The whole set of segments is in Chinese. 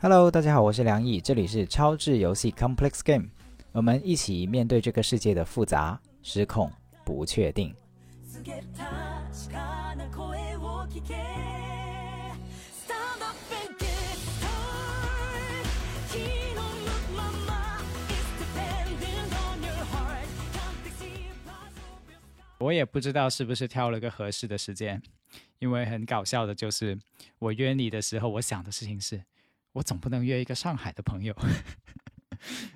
Hello，大家好，我是梁毅，这里是超智游戏 Complex Game，我们一起面对这个世界的复杂、失控、不确定。我也不知道是不是挑了个合适的时间，因为很搞笑的就是，我约你的时候，我想的事情是。我总不能约一个上海的朋友，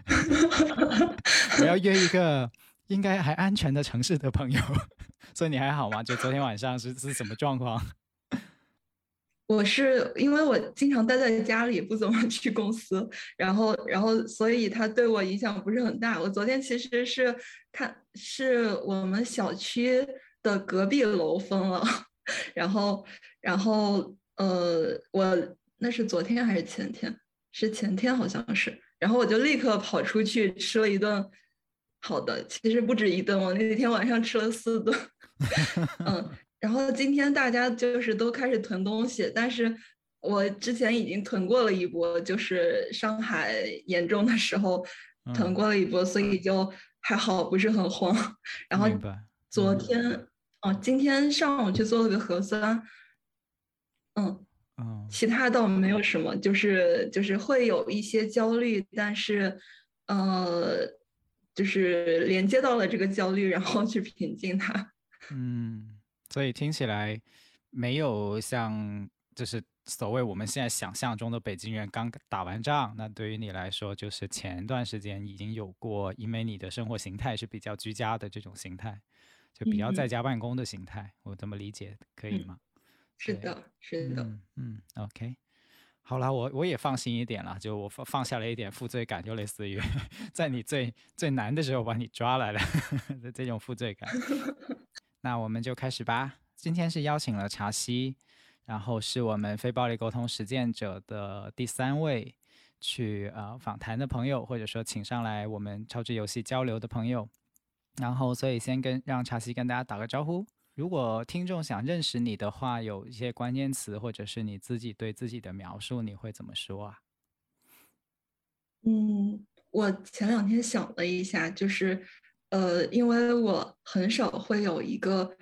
我要约一个应该还安全的城市的朋友。所以你还好吗？就昨天晚上是是什么状况？我是因为我经常待在家里，不怎么去公司，然后然后所以他对我影响不是很大。我昨天其实是看是我们小区的隔壁楼封了，然后然后呃我。那是昨天还是前天？是前天，好像是。然后我就立刻跑出去吃了一顿好的，其实不止一顿，我那天晚上吃了四顿。嗯，然后今天大家就是都开始囤东西，但是我之前已经囤过了一波，就是上海严重的时候囤过了一波，所以就还好，不是很慌。然后昨天，哦，今天上午去做了个核酸，嗯。其他倒没有什么，就是就是会有一些焦虑，但是，呃，就是连接到了这个焦虑，然后去平静它。嗯，所以听起来没有像就是所谓我们现在想象中的北京人刚打完仗，那对于你来说，就是前段时间已经有过，因为你的生活形态是比较居家的这种形态，就比较在家办公的形态，我这么理解可以吗？是的，是的，嗯，OK，好了，我我也放心一点了，就我放放下了一点负罪感，就类似于 在你最最难的时候把你抓来了的 这种负罪感。那我们就开始吧。今天是邀请了茶西，然后是我们非暴力沟通实践者的第三位去呃访谈的朋友，或者说请上来我们超值游戏交流的朋友。然后，所以先跟让茶西跟大家打个招呼。如果听众想认识你的话，有一些关键词，或者是你自己对自己的描述，你会怎么说啊？嗯，我前两天想了一下，就是，呃，因为我很少会有一个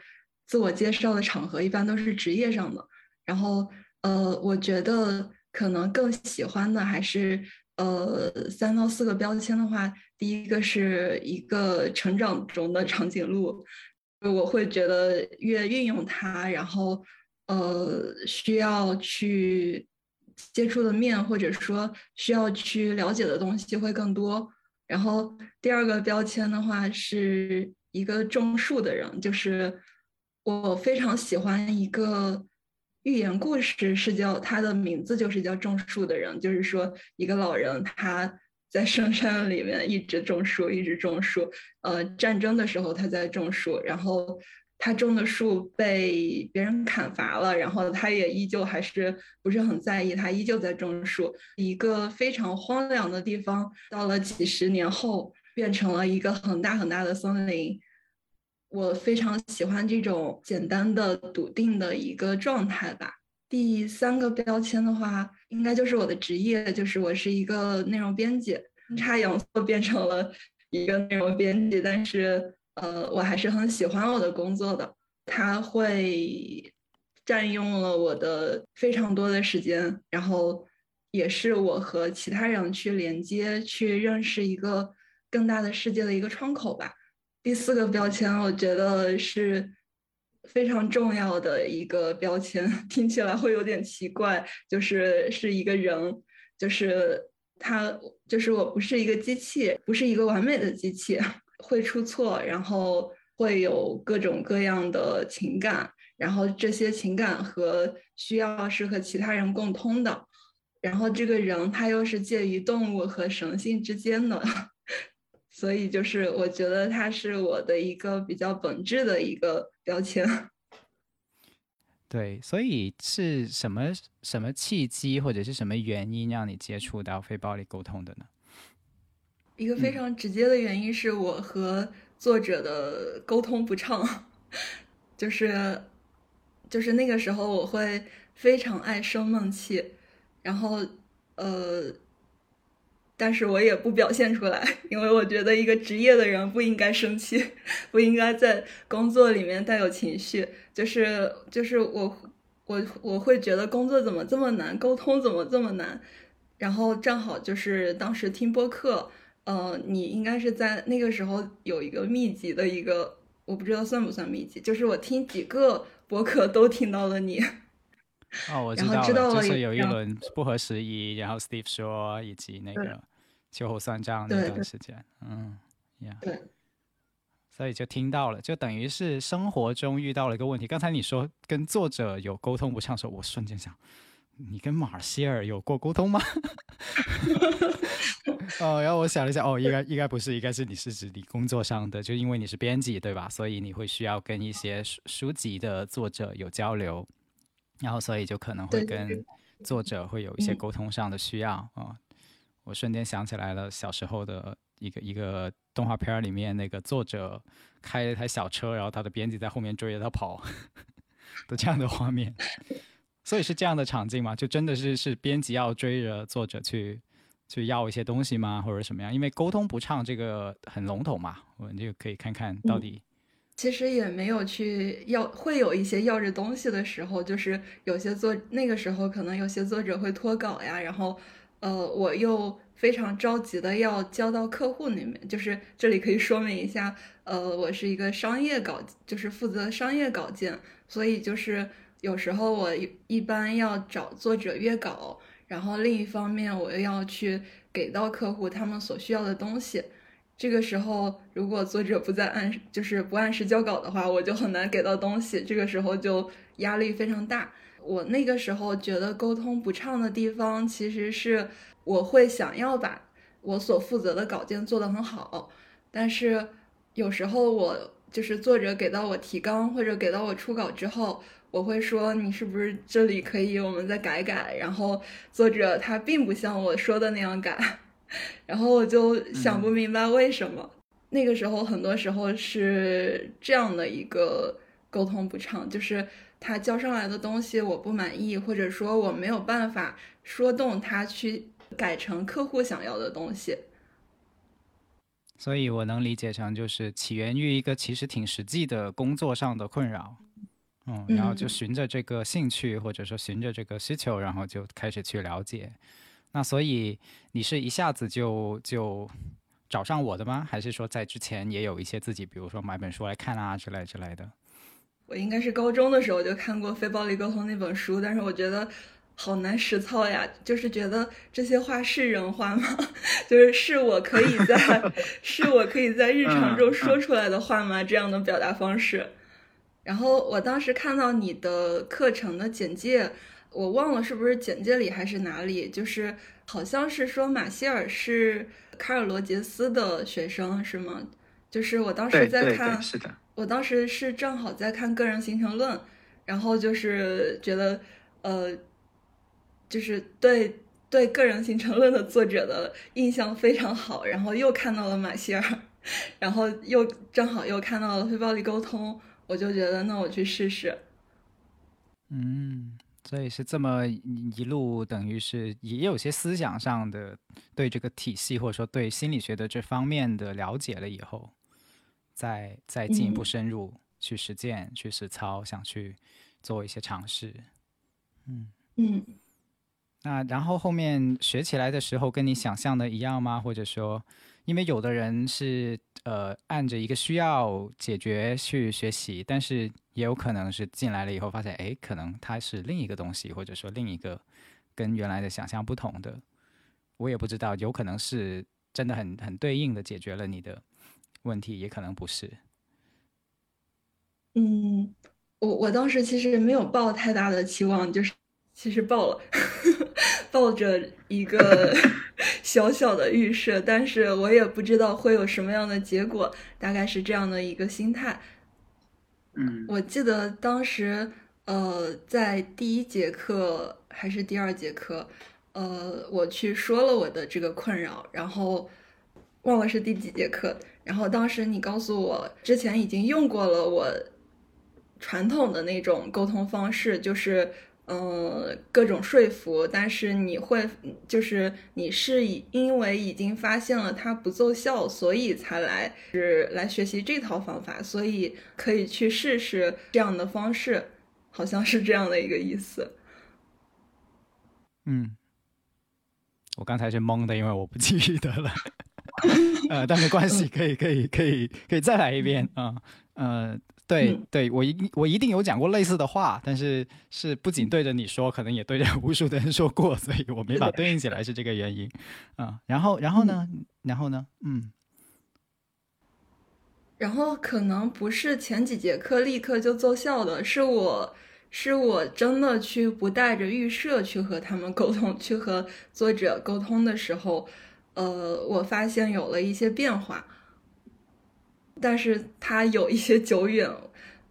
自我介绍的场合，一般都是职业上的。然后，呃，我觉得可能更喜欢的还是，呃，三到四个标签的话，第一个是一个成长中的长颈鹿。我会觉得越运用它，然后呃需要去接触的面或者说需要去了解的东西会更多。然后第二个标签的话是一个种树的人，就是我非常喜欢一个寓言故事，是叫他的名字就是叫种树的人，就是说一个老人他。在深山里面一直种树，一直种树。呃，战争的时候他在种树，然后他种的树被别人砍伐了，然后他也依旧还是不是很在意，他依旧在种树。一个非常荒凉的地方，到了几十年后变成了一个很大很大的森林。我非常喜欢这种简单的、笃定的一个状态吧。第三个标签的话，应该就是我的职业，就是我是一个内容编辑，阴差阳错变成了一个内容编辑，但是呃，我还是很喜欢我的工作的。它会占用了我的非常多的时间，然后也是我和其他人去连接、去认识一个更大的世界的一个窗口吧。第四个标签，我觉得是。非常重要的一个标签，听起来会有点奇怪，就是是一个人，就是他，就是我不是一个机器，不是一个完美的机器，会出错，然后会有各种各样的情感，然后这些情感和需要是和其他人共通的，然后这个人他又是介于动物和神性之间的。所以就是，我觉得它是我的一个比较本质的一个标签。对，所以是什么什么契机或者是什么原因让你接触到非暴力沟通的呢？一个非常直接的原因是我和作者的沟通不畅，就是就是那个时候我会非常爱生闷气，然后呃。但是我也不表现出来，因为我觉得一个职业的人不应该生气，不应该在工作里面带有情绪。就是就是我我我会觉得工作怎么这么难，沟通怎么这么难。然后正好就是当时听播客，呃，你应该是在那个时候有一个密集的一个，我不知道算不算密集，就是我听几个博客都听到了你。哦，我知道了，就是有一轮不合时宜，然后 Steve 说以及那个。秋后算账那段时间，嗯，呀，对，所以就听到了，就等于是生活中遇到了一个问题。刚才你说跟作者有沟通不畅的时候，我瞬间想，你跟马歇尔有过沟通吗？哦，然后我想了一下，哦，应该应该不是，应该是你是指你工作上的，就因为你是编辑对吧？所以你会需要跟一些书书籍的作者有交流，然后所以就可能会跟作者会有一些沟通上的需要啊。我瞬间想起来了，小时候的一个一个动画片里面，那个作者开了一台小车，然后他的编辑在后面追着他跑，的这样的画面。所以是这样的场景吗？就真的是是编辑要追着作者去去要一些东西吗，或者什么样？因为沟通不畅这个很笼统嘛，我们就可以看看到底。其实也没有去要，会有一些要着东西的时候，就是有些作那个时候可能有些作者会脱稿呀，然后。呃，我又非常着急的要交到客户那边，就是这里可以说明一下，呃，我是一个商业稿，就是负责商业稿件，所以就是有时候我一般要找作者约稿，然后另一方面我又要去给到客户他们所需要的东西，这个时候如果作者不在按就是不按时交稿的话，我就很难给到东西，这个时候就压力非常大。我那个时候觉得沟通不畅的地方，其实是我会想要把我所负责的稿件做得很好，但是有时候我就是作者给到我提纲或者给到我初稿之后，我会说你是不是这里可以我们再改改，然后作者他并不像我说的那样改，然后我就想不明白为什么。那个时候很多时候是这样的一个沟通不畅，就是。他交上来的东西我不满意，或者说我没有办法说动他去改成客户想要的东西，所以我能理解成就是起源于一个其实挺实际的工作上的困扰，嗯，然后就循着这个兴趣或者说循着这个需求，然后就开始去了解。那所以你是一下子就就找上我的吗？还是说在之前也有一些自己，比如说买本书来看啊之类之类的？我应该是高中的时候就看过《非暴力沟通》那本书，但是我觉得好难实操呀。就是觉得这些话是人话吗？就是是我可以在 是我可以在日常中说出来的话吗？这样的表达方式。然后我当时看到你的课程的简介，我忘了是不是简介里还是哪里，就是好像是说马歇尔是卡尔罗杰斯的学生，是吗？就是我当时在看，是的。我当时是正好在看个人形成论，然后就是觉得，呃，就是对对个人形成论的作者的印象非常好，然后又看到了马歇尔，然后又正好又看到了非暴力沟通，我就觉得那我去试试。嗯，所以是这么一路，等于是也有些思想上的对这个体系，或者说对心理学的这方面的了解了以后。再再进一步深入去实践、去实操，想去做一些尝试，嗯嗯。那然后后面学起来的时候，跟你想象的一样吗？或者说，因为有的人是呃按着一个需要解决去学习，但是也有可能是进来了以后发现，哎，可能它是另一个东西，或者说另一个跟原来的想象不同的。我也不知道，有可能是真的很很对应的解决了你的。问题也可能不是。嗯，我我当时其实没有抱太大的期望，就是其实抱了，抱着一个 小小的预设，但是我也不知道会有什么样的结果，大概是这样的一个心态。嗯，我记得当时呃，在第一节课还是第二节课，呃，我去说了我的这个困扰，然后忘了是第几节课。然后当时你告诉我，之前已经用过了我传统的那种沟通方式，就是嗯各种说服，但是你会就是你是以因为已经发现了它不奏效，所以才来是来学习这套方法，所以可以去试试这样的方式，好像是这样的一个意思。嗯，我刚才是懵的，因为我不记得了。呃，但没关系，可以，可以，可以，可以再来一遍啊。呃，对，对我一我一定有讲过类似的话，但是是不仅对着你说，可能也对着无数的人说过，所以我没法对应起来，是这个原因啊。然后，然后呢？然后呢？嗯。然后可能不是前几节课立刻就奏效的，是我。是我真的去不带着预设去和他们沟通，去和作者沟通的时候，呃，我发现有了一些变化，但是它有一些久远，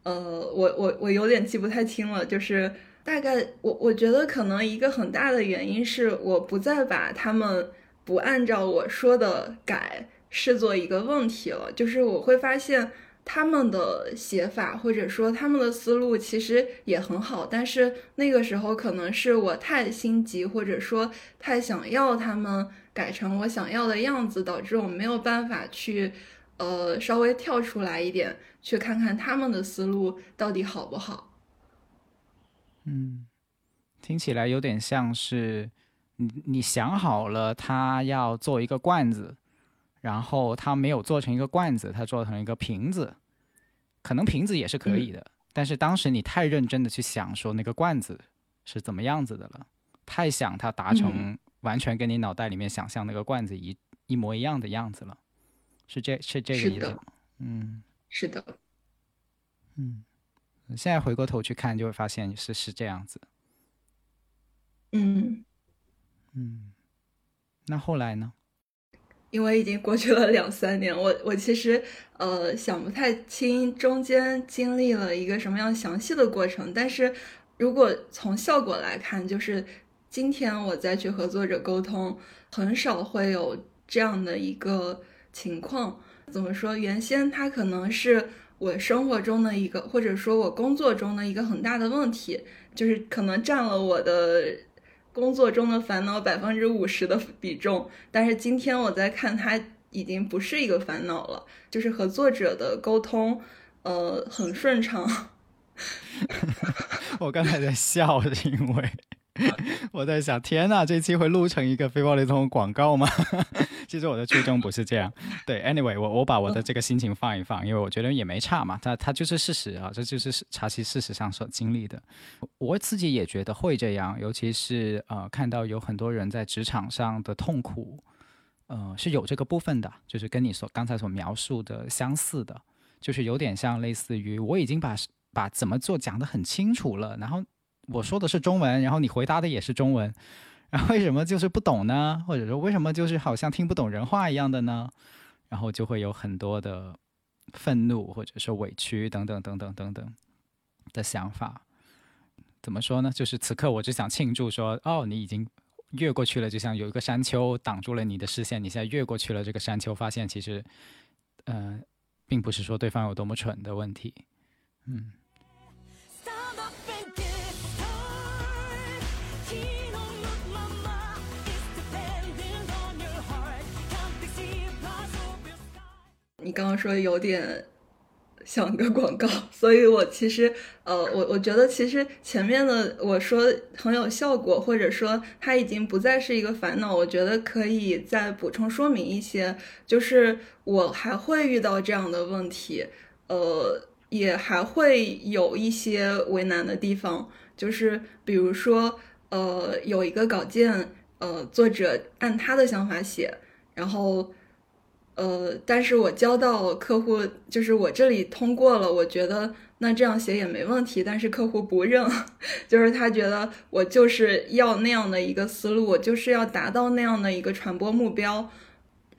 呃，我我我有点记不太清了，就是大概我我觉得可能一个很大的原因是我不再把他们不按照我说的改视作一个问题了，就是我会发现。他们的写法或者说他们的思路其实也很好，但是那个时候可能是我太心急，或者说太想要他们改成我想要的样子，导致我没有办法去，呃，稍微跳出来一点，去看看他们的思路到底好不好。嗯，听起来有点像是你你想好了他要做一个罐子。然后他没有做成一个罐子，他做成一个瓶子，可能瓶子也是可以的。但是当时你太认真的去想说那个罐子是怎么样子的了，太想它达成完全跟你脑袋里面想象那个罐子一一模一样的样子了，是这是这个意思。嗯，是的。嗯，现在回过头去看就会发现是是这样子。嗯嗯，那后来呢？因为已经过去了两三年，我我其实呃想不太清中间经历了一个什么样详细的过程，但是如果从效果来看，就是今天我再去和作者沟通，很少会有这样的一个情况。怎么说？原先它可能是我生活中的一个，或者说我工作中的一个很大的问题，就是可能占了我的。工作中的烦恼百分之五十的比重，但是今天我在看，它已经不是一个烦恼了，就是和作者的沟通，呃，很顺畅。我刚才在笑，是因为。我在想，天呐，这期会录成一个非暴力通广告吗？其实我的初衷不是这样。对，anyway，我我把我的这个心情放一放，因为我觉得也没差嘛。它它就是事实啊，这就是查其事实上所经历的。我自己也觉得会这样，尤其是呃，看到有很多人在职场上的痛苦，呃，是有这个部分的，就是跟你所刚才所描述的相似的，就是有点像类似于我已经把把怎么做讲得很清楚了，然后。我说的是中文，然后你回答的也是中文，然后为什么就是不懂呢？或者说为什么就是好像听不懂人话一样的呢？然后就会有很多的愤怒，或者是委屈等等等等等等的想法。怎么说呢？就是此刻我只想庆祝，说哦，你已经越过去了，就像有一个山丘挡住了你的视线，你现在越过去了这个山丘，发现其实，呃，并不是说对方有多么蠢的问题，嗯。你刚刚说有点像个广告，所以我其实呃，我我觉得其实前面的我说很有效果，或者说它已经不再是一个烦恼，我觉得可以再补充说明一些，就是我还会遇到这样的问题，呃，也还会有一些为难的地方，就是比如说呃，有一个稿件，呃，作者按他的想法写，然后。呃，但是我交到客户，就是我这里通过了，我觉得那这样写也没问题。但是客户不认，就是他觉得我就是要那样的一个思路，我就是要达到那样的一个传播目标，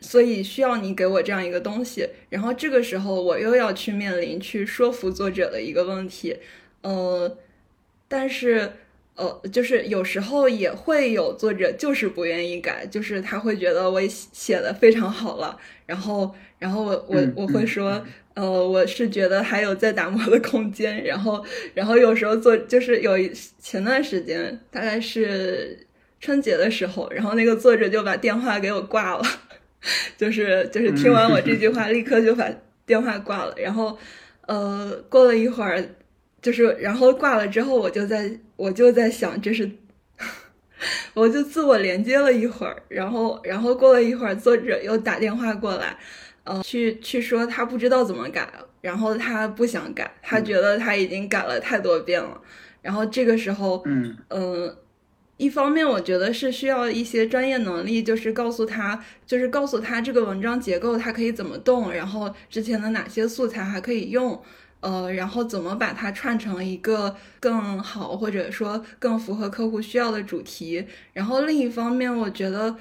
所以需要你给我这样一个东西。然后这个时候我又要去面临去说服作者的一个问题，呃，但是呃，就是有时候也会有作者就是不愿意改，就是他会觉得我写的非常好了，然后，然后我我我会说，呃，我是觉得还有在打磨的空间，然后，然后有时候做就是有一前段时间大概是春节的时候，然后那个作者就把电话给我挂了，就是就是听完我这句话，立刻就把电话挂了，然后，呃，过了一会儿。就是，然后挂了之后，我就在，我就在想，这是，我就自我连接了一会儿，然后，然后过了一会儿，作者又打电话过来，呃，去去说他不知道怎么改，然后他不想改，他觉得他已经改了太多遍了，然后这个时候，嗯嗯，一方面我觉得是需要一些专业能力，就是告诉他，就是告诉他这个文章结构它可以怎么动，然后之前的哪些素材还可以用。呃，然后怎么把它串成一个更好，或者说更符合客户需要的主题？然后另一方面，我觉得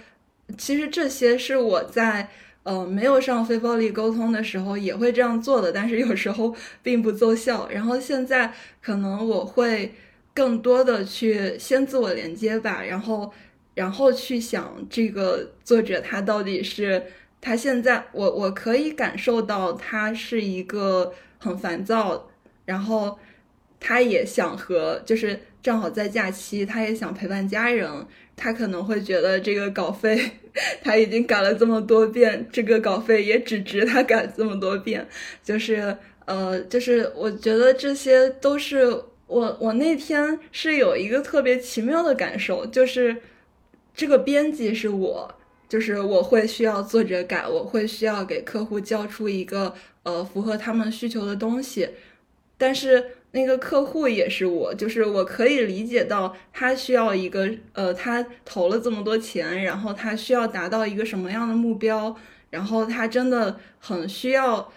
其实这些是我在呃没有上非暴力沟通的时候也会这样做的，但是有时候并不奏效。然后现在可能我会更多的去先自我连接吧，然后然后去想这个作者他到底是他现在我我可以感受到他是一个。很烦躁，然后他也想和，就是正好在假期，他也想陪伴家人。他可能会觉得这个稿费他已经改了这么多遍，这个稿费也只值他改这么多遍。就是呃，就是我觉得这些都是我我那天是有一个特别奇妙的感受，就是这个编辑是我，就是我会需要作者改，我会需要给客户交出一个。呃，符合他们需求的东西，但是那个客户也是我，就是我可以理解到他需要一个呃，他投了这么多钱，然后他需要达到一个什么样的目标，然后他真的很需要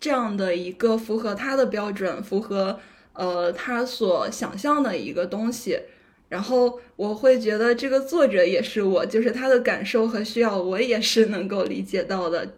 这样的一个符合他的标准，符合呃他所想象的一个东西，然后我会觉得这个作者也是我，就是他的感受和需要，我也是能够理解到的。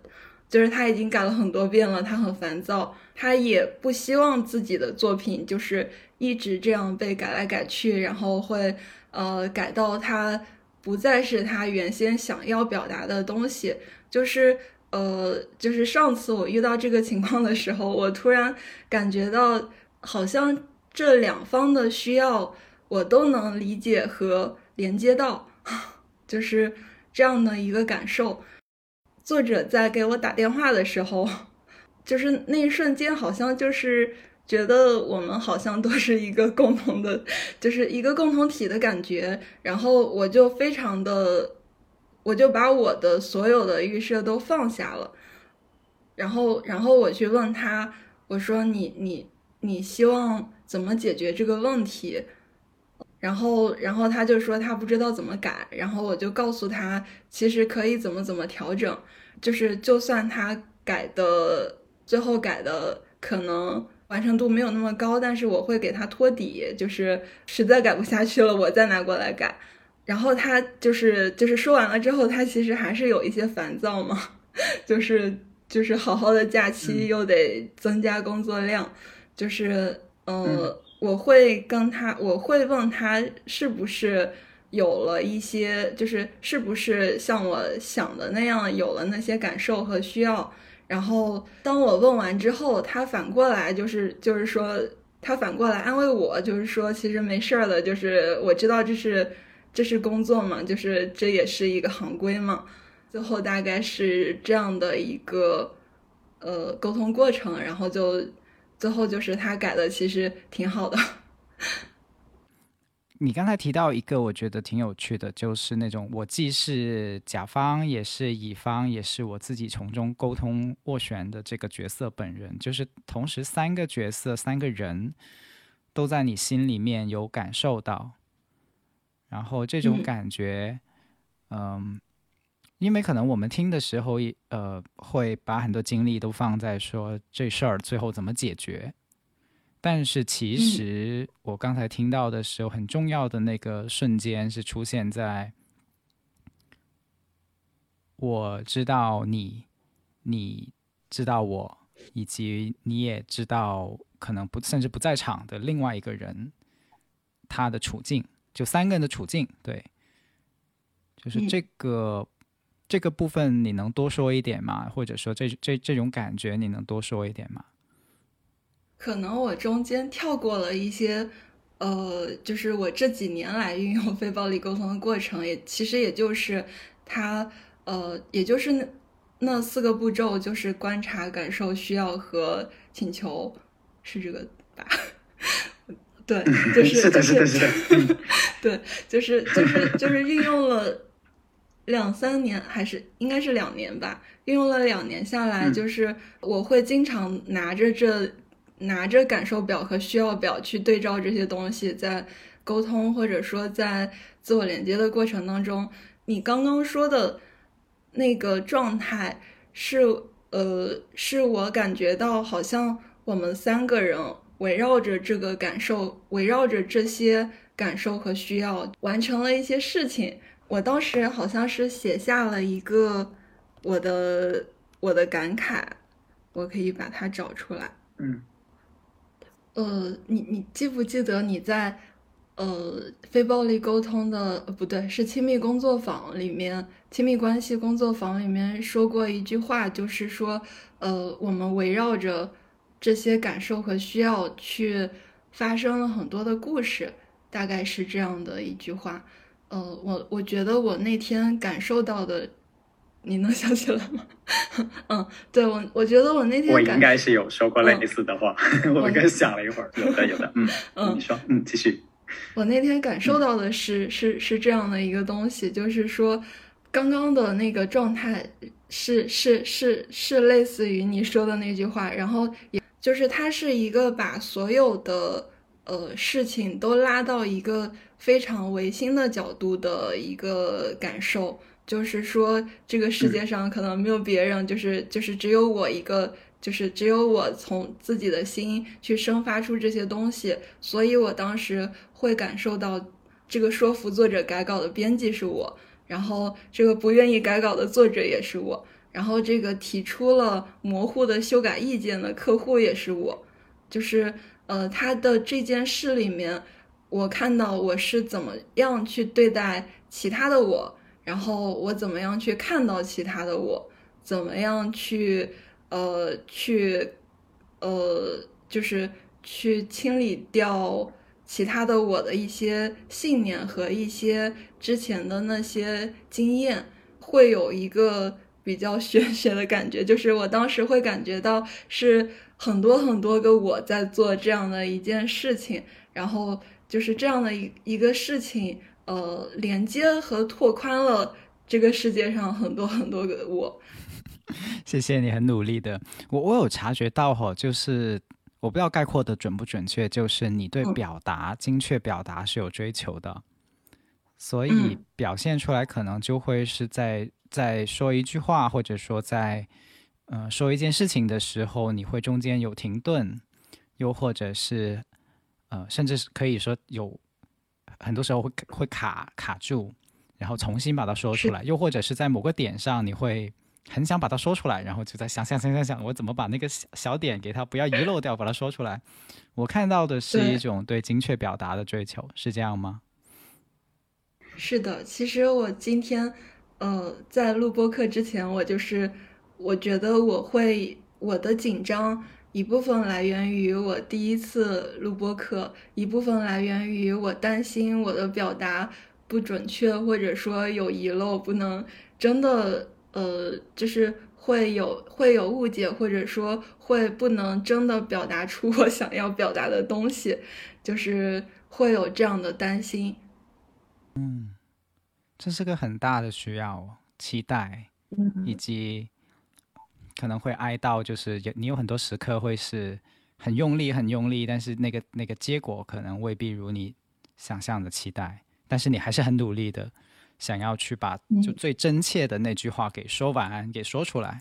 就是他已经改了很多遍了，他很烦躁，他也不希望自己的作品就是一直这样被改来改去，然后会呃改到他不再是他原先想要表达的东西。就是呃，就是上次我遇到这个情况的时候，我突然感觉到好像这两方的需要我都能理解和连接到，就是这样的一个感受。作者在给我打电话的时候，就是那一瞬间，好像就是觉得我们好像都是一个共同的，就是一个共同体的感觉。然后我就非常的，我就把我的所有的预设都放下了。然后，然后我去问他，我说：“你你你希望怎么解决这个问题？”然后，然后他就说他不知道怎么改。然后我就告诉他，其实可以怎么怎么调整。就是，就算他改的最后改的可能完成度没有那么高，但是我会给他托底，就是实在改不下去了，我再拿过来改。然后他就是就是说完了之后，他其实还是有一些烦躁嘛，就是就是好好的假期又得增加工作量，就是嗯，我会跟他，我会问他是不是。有了一些，就是是不是像我想的那样，有了那些感受和需要。然后当我问完之后，他反过来就是就是说，他反过来安慰我，就是说其实没事儿的，就是我知道这是这是工作嘛，就是这也是一个行规嘛。最后大概是这样的一个呃沟通过程，然后就最后就是他改的其实挺好的。你刚才提到一个，我觉得挺有趣的，就是那种我既是甲方，也是乙方，也是我自己从中沟通斡旋的这个角色本人，就是同时三个角色、三个人都在你心里面有感受到，然后这种感觉，嗯，因为可能我们听的时候，呃，会把很多精力都放在说这事儿最后怎么解决。但是其实我刚才听到的时候，很重要的那个瞬间是出现在，我知道你，你知道我，以及你也知道可能不甚至不在场的另外一个人，他的处境，就三个人的处境，对，就是这个这个部分，你能多说一点吗？或者说这这这种感觉，你能多说一点吗？可能我中间跳过了一些，呃，就是我这几年来运用非暴力沟通的过程，也其实也就是他，呃，也就是那那四个步骤，就是观察、感受、需要和请求，是这个吧？对，就是就是对，就是就是就是运用了两三年，还是应该是两年吧？运用了两年下来，就是我会经常拿着这。拿着感受表和需要表去对照这些东西，在沟通或者说在自我连接的过程当中，你刚刚说的那个状态是呃，是我感觉到好像我们三个人围绕着这个感受，围绕着这些感受和需要完成了一些事情。我当时好像是写下了一个我的我的感慨，我可以把它找出来。嗯。呃，你你记不记得你在呃非暴力沟通的呃不对是亲密工作坊里面亲密关系工作坊里面说过一句话，就是说呃我们围绕着这些感受和需要去发生了很多的故事，大概是这样的一句话。呃，我我觉得我那天感受到的。你能 想起来吗？嗯，对我，我觉得我那天我应该是有说过类似的话，我刚想了一会儿，有的有的，嗯 嗯，你说，嗯，继续。我那天感受到的是是是这样的一个东西，就是说，刚刚的那个状态是是是是类似于你说的那句话，然后也就是它是一个把所有的呃事情都拉到一个非常唯心的角度的一个感受。就是说，这个世界上可能没有别人，就是就是只有我一个，就是只有我从自己的心去生发出这些东西，所以我当时会感受到，这个说服作者改稿的编辑是我，然后这个不愿意改稿的作者也是我，然后这个提出了模糊的修改意见的客户也是我，就是呃，他的这件事里面，我看到我是怎么样去对待其他的我。然后我怎么样去看到其他的我？怎么样去呃去呃就是去清理掉其他的我的一些信念和一些之前的那些经验，会有一个比较玄学的感觉，就是我当时会感觉到是很多很多个我在做这样的一件事情，然后就是这样的一一个事情。呃，连接和拓宽了这个世界上很多很多个我。谢谢你，很努力的。我我有察觉到哈，就是我不知道概括的准不准确，就是你对表达精确表达是有追求的，所以表现出来可能就会是在在说一句话，或者说在呃说一件事情的时候，你会中间有停顿，又或者是呃，甚至是可以说有。很多时候会会卡卡住，然后重新把它说出来，又或者是在某个点上，你会很想把它说出来，然后就在想想想想想，我怎么把那个小小点给它不要遗漏掉，把它说出来。我看到的是一种对精确表达的追求，是这样吗？是的，其实我今天呃在录播课之前，我就是我觉得我会我的紧张。一部分来源于我第一次录播课，一部分来源于我担心我的表达不准确，或者说有遗漏，不能真的呃，就是会有会有误解，或者说会不能真的表达出我想要表达的东西，就是会有这样的担心。嗯，这是个很大的需要，期待，以及。可能会哀悼，就是有你有很多时刻会是很用力、很用力，但是那个那个结果可能未必如你想象的期待，但是你还是很努力的想要去把就最真切的那句话给说完、给说出来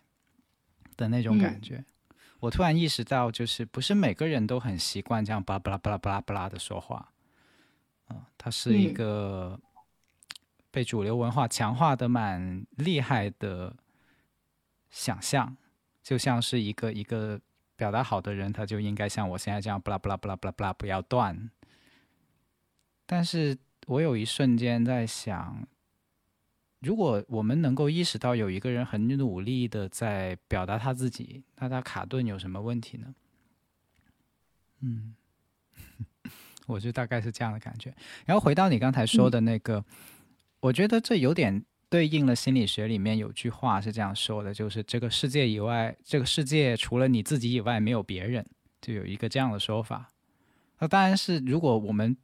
的那种感觉。我突然意识到，就是不是每个人都很习惯这样巴拉巴拉巴拉巴拉巴拉的说话，嗯，它是一个被主流文化强化的蛮厉害的想象。就像是一个一个表达好的人，他就应该像我现在这样，不啦不啦不啦不啦不啦，不要断。但是我有一瞬间在想，如果我们能够意识到有一个人很努力的在表达他自己，那他卡顿有什么问题呢？嗯，我就大概是这样的感觉。然后回到你刚才说的那个，我觉得这有点对应了心理学里面有句话是这样说的，就是这个世界以外，这个世界除了你自己以外没有别人，就有一个这样的说法。那当然是如果我们。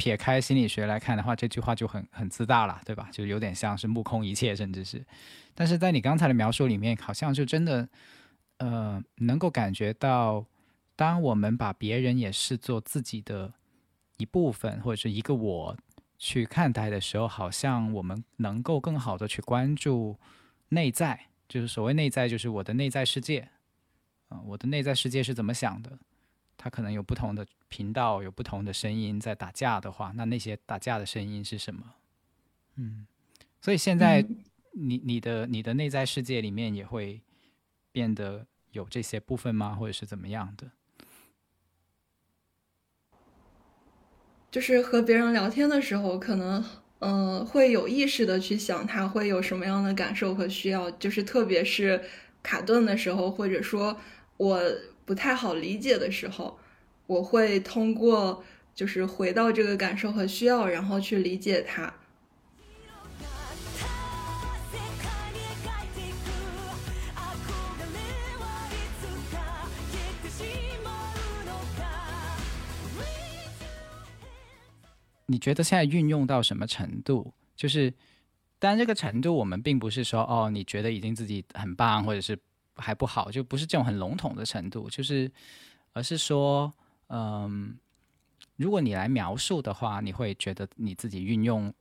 撇开心理学来看的话，这句话就很很自大了，对吧？就有点像是目空一切，甚至是。但是在你刚才的描述里面，好像就真的，呃，能够感觉到，当我们把别人也视作自己的一部分或者是一个我去看待的时候，好像我们能够更好的去关注内在，就是所谓内在，就是我的内在世界，啊，我的内在世界是怎么想的。它可能有不同的频道，有不同的声音在打架的话，那那些打架的声音是什么？嗯，所以现在你你的你的内在世界里面也会变得有这些部分吗？或者是怎么样的？就是和别人聊天的时候，可能嗯会有意识的去想他会有什么样的感受和需要，就是特别是卡顿的时候，或者说我。不太好理解的时候，我会通过就是回到这个感受和需要，然后去理解他。你觉得现在运用到什么程度？就是，当然这个程度，我们并不是说哦，你觉得已经自己很棒，或者是。还不好，就不是这种很笼统的程度，就是，而是说，嗯，如果你来描述的话，你会觉得你自己运用，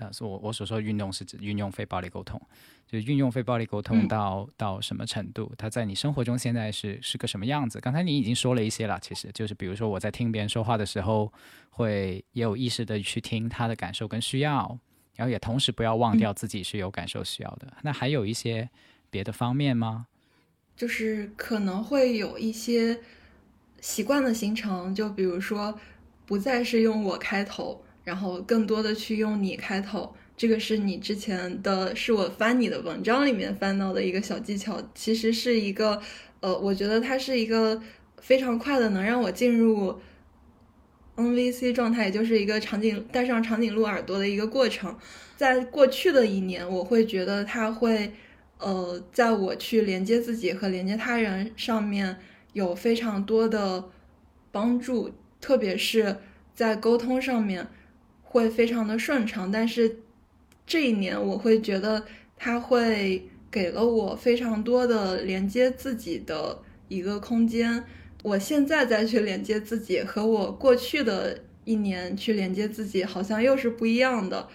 呃，我我所说的运动是指运用非暴力沟通，就是运用非暴力沟通到到什么程度？它在你生活中现在是是个什么样子？刚才你已经说了一些了，其实就是比如说我在听别人说话的时候，会也有意识的去听他的感受跟需要，然后也同时不要忘掉自己是有感受需要的。那还有一些别的方面吗？就是可能会有一些习惯的形成，就比如说不再是用我开头，然后更多的去用你开头。这个是你之前的是我翻你的文章里面翻到的一个小技巧，其实是一个呃，我觉得它是一个非常快的能让我进入 NVC 状态，也就是一个长颈戴上长颈鹿耳朵的一个过程。在过去的一年，我会觉得它会。呃，在我去连接自己和连接他人上面有非常多的帮助，特别是在沟通上面会非常的顺畅。但是这一年，我会觉得它会给了我非常多的连接自己的一个空间。我现在再去连接自己，和我过去的一年去连接自己，好像又是不一样的。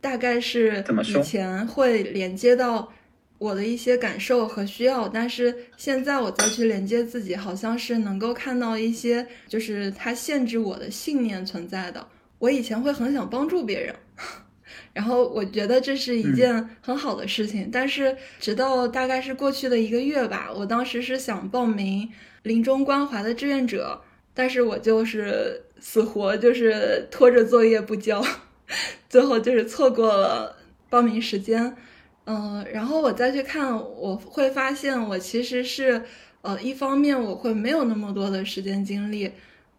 大概是以前会连接到我的一些感受和需要，但是现在我再去连接自己，好像是能够看到一些就是它限制我的信念存在的。我以前会很想帮助别人，然后我觉得这是一件很好的事情，但是直到大概是过去的一个月吧，我当时是想报名临终关怀的志愿者，但是我就是死活就是拖着作业不交。最后就是错过了报名时间，嗯，然后我再去看，我会发现我其实是，呃，一方面我会没有那么多的时间精力。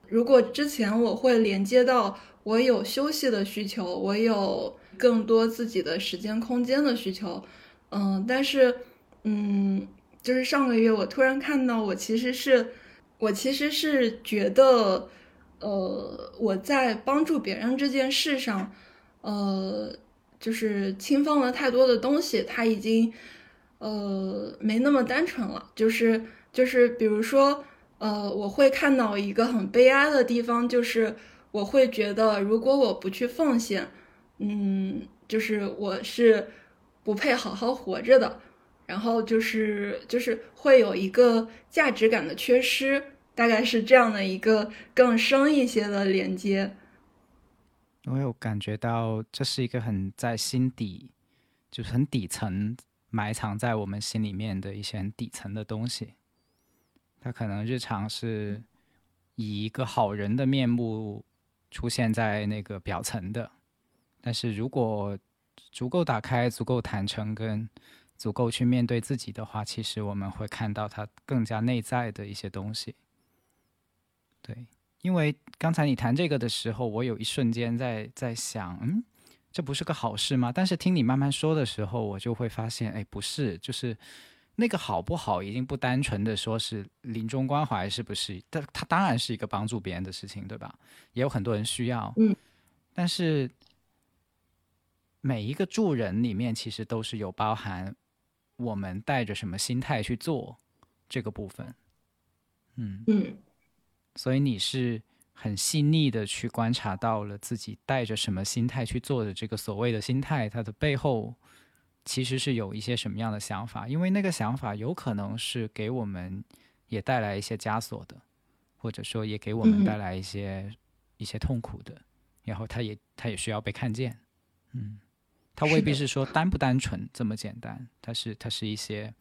如果之前我会连接到我有休息的需求，我有更多自己的时间空间的需求，嗯，但是，嗯，就是上个月我突然看到我其实是，我其实是觉得。呃，我在帮助别人这件事上，呃，就是轻放了太多的东西，他已经，呃，没那么单纯了。就是就是，比如说，呃，我会看到一个很悲哀的地方，就是我会觉得，如果我不去奉献，嗯，就是我是不配好好活着的，然后就是就是会有一个价值感的缺失。大概是这样的一个更深一些的连接。我有感觉到这是一个很在心底，就是很底层埋藏在我们心里面的一些很底层的东西。他可能日常是以一个好人的面目出现在那个表层的。但是如果足够打开、足够坦诚跟足够去面对自己的话，其实我们会看到它更加内在的一些东西。对，因为刚才你谈这个的时候，我有一瞬间在在想，嗯，这不是个好事吗？但是听你慢慢说的时候，我就会发现，哎，不是，就是那个好不好，已经不单纯的说是临终关怀，是不是？但它当然是一个帮助别人的事情，对吧？也有很多人需要，嗯，但是每一个助人里面，其实都是有包含。我们带着什么心态去做这个部分？嗯嗯，所以你是很细腻的去观察到了自己带着什么心态去做的这个所谓的心态，它的背后其实是有一些什么样的想法？因为那个想法有可能是给我们也带来一些枷锁的，或者说也给我们带来一些一些痛苦的，然后他也他也需要被看见，嗯。它未必是说单不单纯这么简单，它是它是一些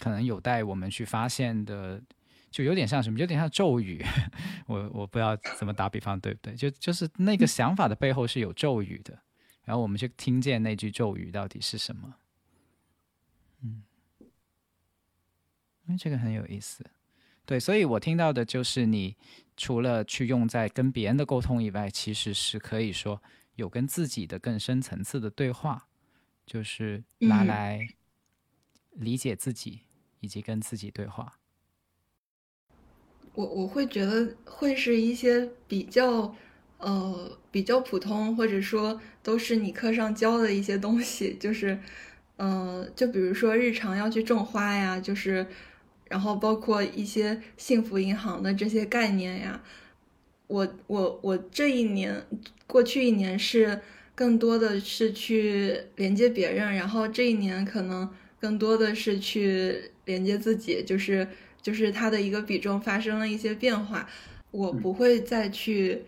可能有待我们去发现的，就有点像什么，有点像咒语。我我不知道怎么打比方，对不对？就就是那个想法的背后是有咒语的，然后我们去听见那句咒语到底是什么。嗯，因为这个很有意思，对，所以我听到的就是你除了去用在跟别人的沟通以外，其实是可以说。有跟自己的更深层次的对话，就是拿来理解自己以及跟自己对话。我我会觉得会是一些比较呃比较普通，或者说都是你课上教的一些东西，就是呃就比如说日常要去种花呀，就是然后包括一些幸福银行的这些概念呀。我我我这一年，过去一年是更多的是去连接别人，然后这一年可能更多的是去连接自己，就是就是它的一个比重发生了一些变化。我不会再去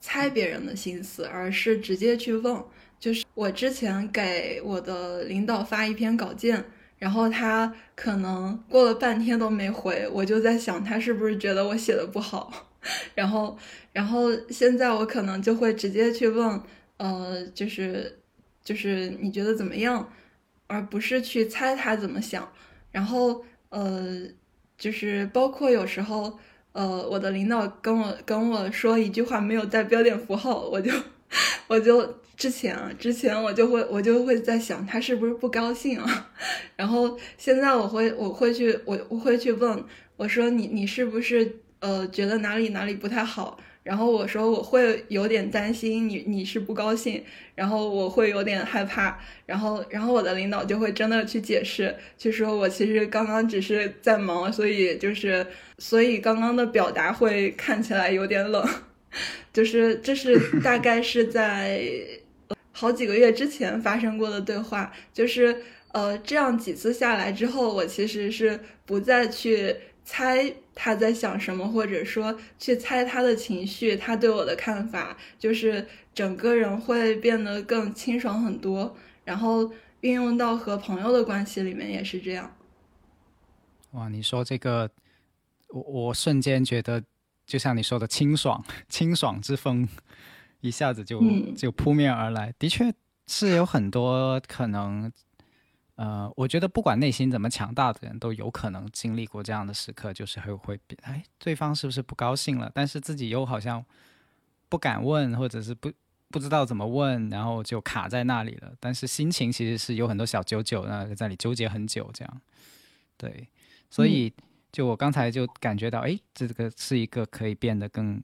猜别人的心思，而是直接去问。就是我之前给我的领导发一篇稿件，然后他可能过了半天都没回，我就在想他是不是觉得我写的不好。然后，然后现在我可能就会直接去问，呃，就是，就是你觉得怎么样，而不是去猜他怎么想。然后，呃，就是包括有时候，呃，我的领导跟我跟我说一句话没有带标点符号，我就，我就之前啊，之前我就会我就会在想他是不是不高兴啊。然后现在我会我会去我我会去问我说你你是不是？呃，觉得哪里哪里不太好，然后我说我会有点担心你，你是不高兴，然后我会有点害怕，然后然后我的领导就会真的去解释，就说我其实刚刚只是在忙，所以就是所以刚刚的表达会看起来有点冷，就是这是 大概是在好几个月之前发生过的对话，就是呃这样几次下来之后，我其实是不再去。猜他在想什么，或者说去猜他的情绪，他对我的看法，就是整个人会变得更清爽很多。然后运用到和朋友的关系里面也是这样。哇，你说这个，我我瞬间觉得，就像你说的清爽，清爽之风一下子就就扑面而来。的确是有很多可能。呃，我觉得不管内心怎么强大的人，都有可能经历过这样的时刻，就是会会，哎，对方是不是不高兴了？但是自己又好像不敢问，或者是不不知道怎么问，然后就卡在那里了。但是心情其实是有很多小九九，那在里纠结很久，这样。对，所以就我刚才就感觉到，哎，这个是一个可以变得更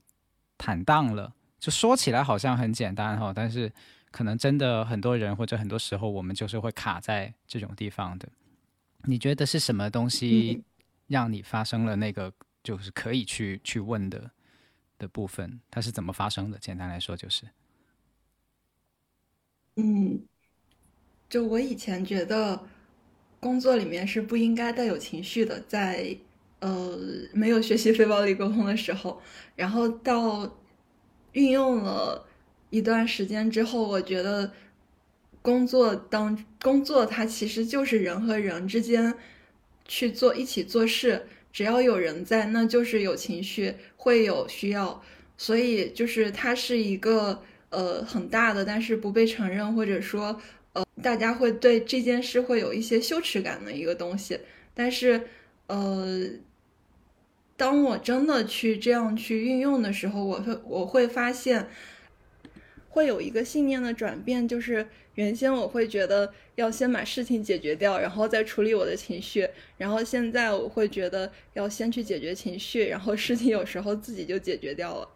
坦荡了。就说起来好像很简单哈，但是。可能真的很多人或者很多时候，我们就是会卡在这种地方的。你觉得是什么东西让你发生了那个就是可以去去问的的部分？它是怎么发生的？简单来说就是，嗯，就我以前觉得工作里面是不应该带有情绪的，在呃没有学习非暴力沟通的时候，然后到运用了。一段时间之后，我觉得工作当工作，它其实就是人和人之间去做一起做事，只要有人在，那就是有情绪，会有需要。所以就是它是一个呃很大的，但是不被承认，或者说呃大家会对这件事会有一些羞耻感的一个东西。但是呃，当我真的去这样去运用的时候，我会我会发现会有一个信念的转变，就是原先我会觉得要先把事情解决掉，然后再处理我的情绪，然后现在我会觉得要先去解决情绪，然后事情有时候自己就解决掉了。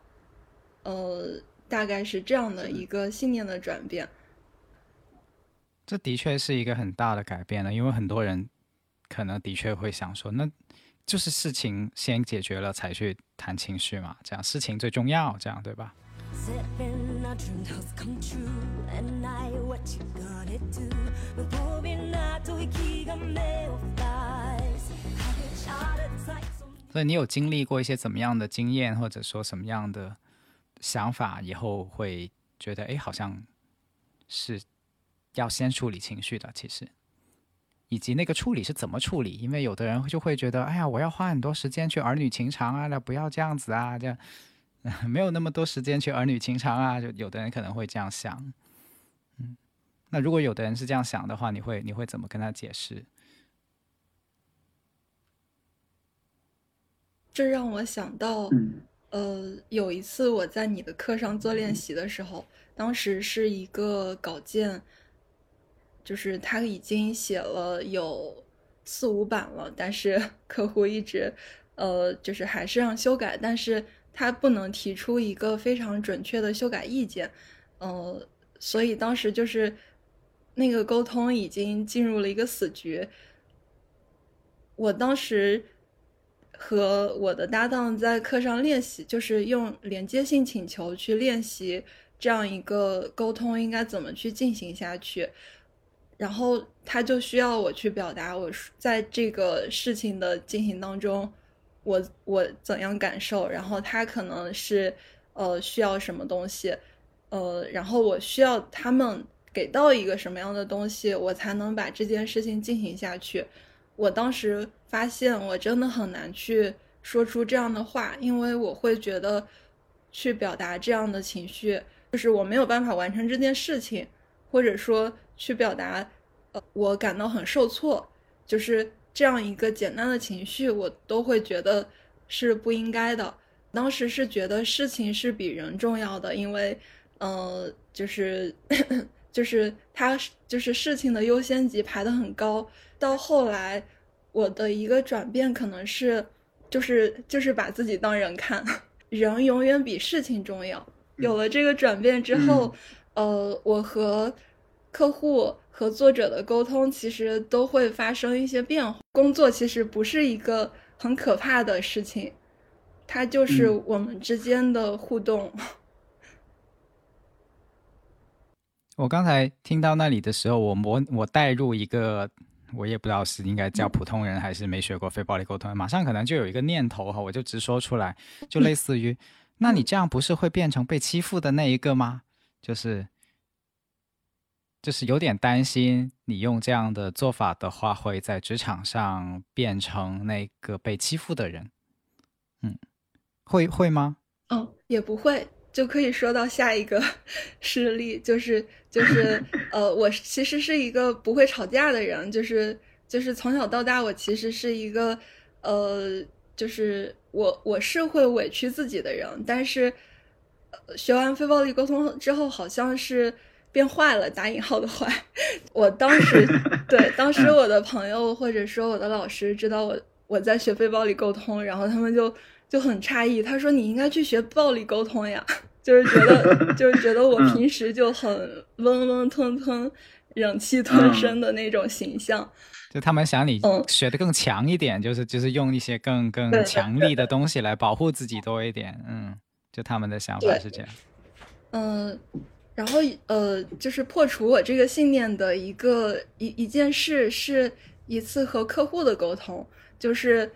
呃，大概是这样的一个信念的转变。这的确是一个很大的改变了，因为很多人可能的确会想说，那就是事情先解决了才去谈情绪嘛，这样事情最重要，这样对吧？所以你有经历过一些怎么样的经验，或者说什么样的？想法以后会觉得，哎，好像是要先处理情绪的，其实，以及那个处理是怎么处理？因为有的人就会觉得，哎呀，我要花很多时间去儿女情长啊，那不要这样子啊，这样 没有那么多时间去儿女情长啊，就有的人可能会这样想。嗯，那如果有的人是这样想的话，你会你会怎么跟他解释？这让我想到。呃，有一次我在你的课上做练习的时候，当时是一个稿件，就是他已经写了有四五版了，但是 客户一直，呃，就是还是让修改，但是他不能提出一个非常准确的修改意见，呃，所以当时就是那个沟通已经进入了一个死局，我当时。和我的搭档在课上练习，就是用连接性请求去练习这样一个沟通应该怎么去进行下去。然后他就需要我去表达我在这个事情的进行当中，我我怎样感受。然后他可能是呃需要什么东西，呃，然后我需要他们给到一个什么样的东西，我才能把这件事情进行下去。我当时发现，我真的很难去说出这样的话，因为我会觉得去表达这样的情绪，就是我没有办法完成这件事情，或者说去表达，呃，我感到很受挫，就是这样一个简单的情绪，我都会觉得是不应该的。当时是觉得事情是比人重要的，因为，呃，就是 就是他就是事情的优先级排得很高。到后来，我的一个转变可能是，就是就是把自己当人看，人永远比事情重要。有了这个转变之后，呃，我和客户和作者的沟通其实都会发生一些变化。工作其实不是一个很可怕的事情，它就是我们之间的互动。我刚才听到那里的时候，我模我带入一个。我也不知道是应该叫普通人还是没学过非暴力沟通，马上可能就有一个念头哈，我就直说出来，就类似于，那你这样不是会变成被欺负的那一个吗？就是，就是有点担心你用这样的做法的话，会在职场上变成那个被欺负的人。嗯，会会吗？哦，也不会。就可以说到下一个 事例，就是就是呃，我其实是一个不会吵架的人，就是就是从小到大，我其实是一个呃，就是我我是会委屈自己的人，但是学完非暴力沟通之后，好像是变坏了，打引号的坏。我当时 对当时我的朋友或者说我的老师知道我我在学非暴力沟通，然后他们就。就很诧异，他说：“你应该去学暴力沟通呀，就是觉得，就是觉得我平时就很温温吞吞、忍气吞声的那种形象。就他们想你学的更强一点，就是就是用一些更更强力的东西来保护自己多一点。嗯，就他们的想法是这样。嗯，然后呃，就是破除我这个信念的一个一一件事，是一次和客户的沟通，就是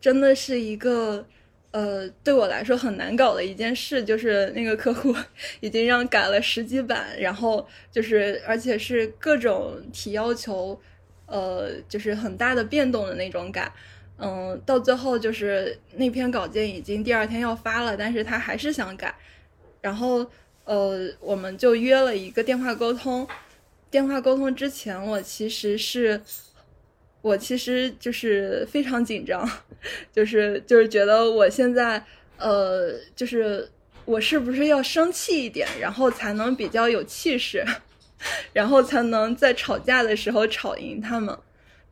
真的是一个。”呃，对我来说很难搞的一件事，就是那个客户已经让改了十几版，然后就是而且是各种提要求，呃，就是很大的变动的那种改，嗯，到最后就是那篇稿件已经第二天要发了，但是他还是想改，然后呃，我们就约了一个电话沟通。电话沟通之前，我其实是，我其实就是非常紧张，就是就是觉得我现在呃，就是我是不是要生气一点，然后才能比较有气势，然后才能在吵架的时候吵赢他们。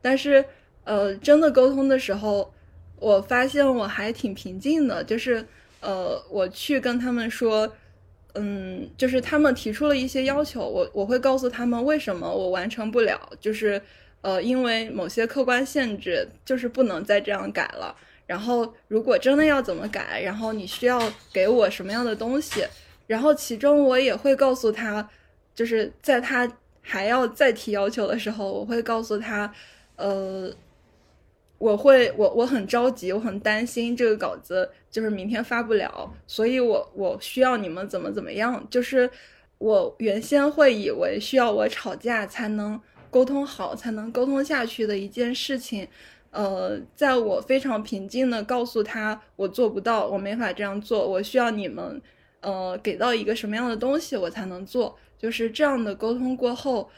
但是呃，真的沟通的时候，我发现我还挺平静的，就是呃，我去跟他们说。嗯，就是他们提出了一些要求，我我会告诉他们为什么我完成不了，就是呃，因为某些客观限制，就是不能再这样改了。然后如果真的要怎么改，然后你需要给我什么样的东西，然后其中我也会告诉他，就是在他还要再提要求的时候，我会告诉他，呃。我会，我我很着急，我很担心这个稿子就是明天发不了，所以我我需要你们怎么怎么样。就是我原先会以为需要我吵架才能沟通好，才能沟通下去的一件事情，呃，在我非常平静的告诉他我做不到，我没法这样做，我需要你们，呃，给到一个什么样的东西我才能做。就是这样的沟通过后，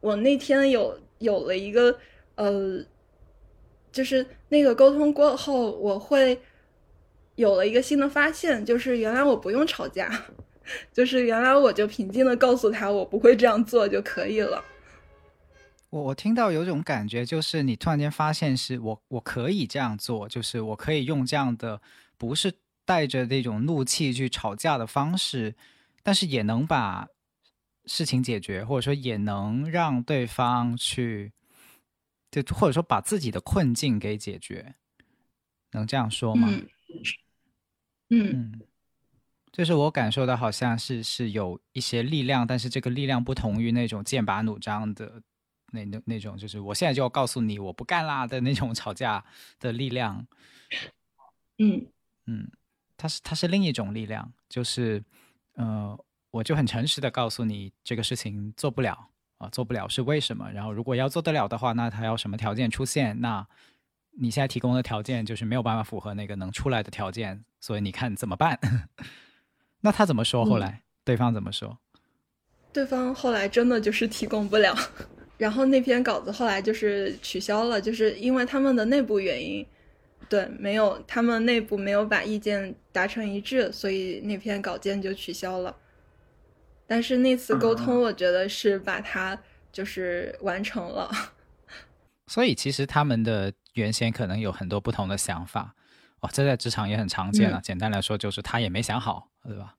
我那天有有了一个呃。就是那个沟通过后，我会有了一个新的发现，就是原来我不用吵架，就是原来我就平静的告诉他我不会这样做就可以了。我我听到有种感觉，就是你突然间发现是我我可以这样做，就是我可以用这样的不是带着那种怒气去吵架的方式，但是也能把事情解决，或者说也能让对方去。就或者说把自己的困境给解决，能这样说吗？嗯嗯，就是我感受到好像是是有一些力量，但是这个力量不同于那种剑拔弩张的那那那种，就是我现在就要告诉你我不干啦的那种吵架的力量。嗯嗯，它是它是另一种力量，就是呃，我就很诚实的告诉你这个事情做不了。啊，做不了是为什么？然后如果要做得了的话，那他要什么条件出现？那你现在提供的条件就是没有办法符合那个能出来的条件，所以你看怎么办？那他怎么说？后来对方怎么说？对方后来真的就是提供不了，然后那篇稿子后来就是取消了，就是因为他们的内部原因，对，没有他们内部没有把意见达成一致，所以那篇稿件就取消了。但是那次沟通，我觉得是把它就是完成了。所以其实他们的原先可能有很多不同的想法，哦，这在职场也很常见了。简单来说，就是他也没想好，对吧？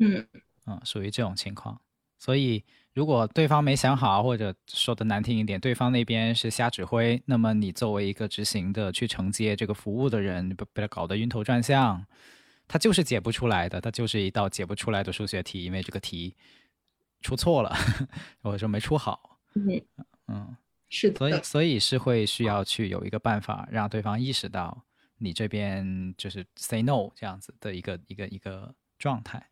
嗯嗯，属于这种情况。所以如果对方没想好，或者说的难听一点，对方那边是瞎指挥，那么你作为一个执行的去承接这个服务的人，被被他搞得晕头转向。它就是解不出来的，它就是一道解不出来的数学题，因为这个题出错了，或者说没出好。嗯嗯，是的。所以所以是会需要去有一个办法，让对方意识到你这边就是 say no 这样子的一个一个一个状态。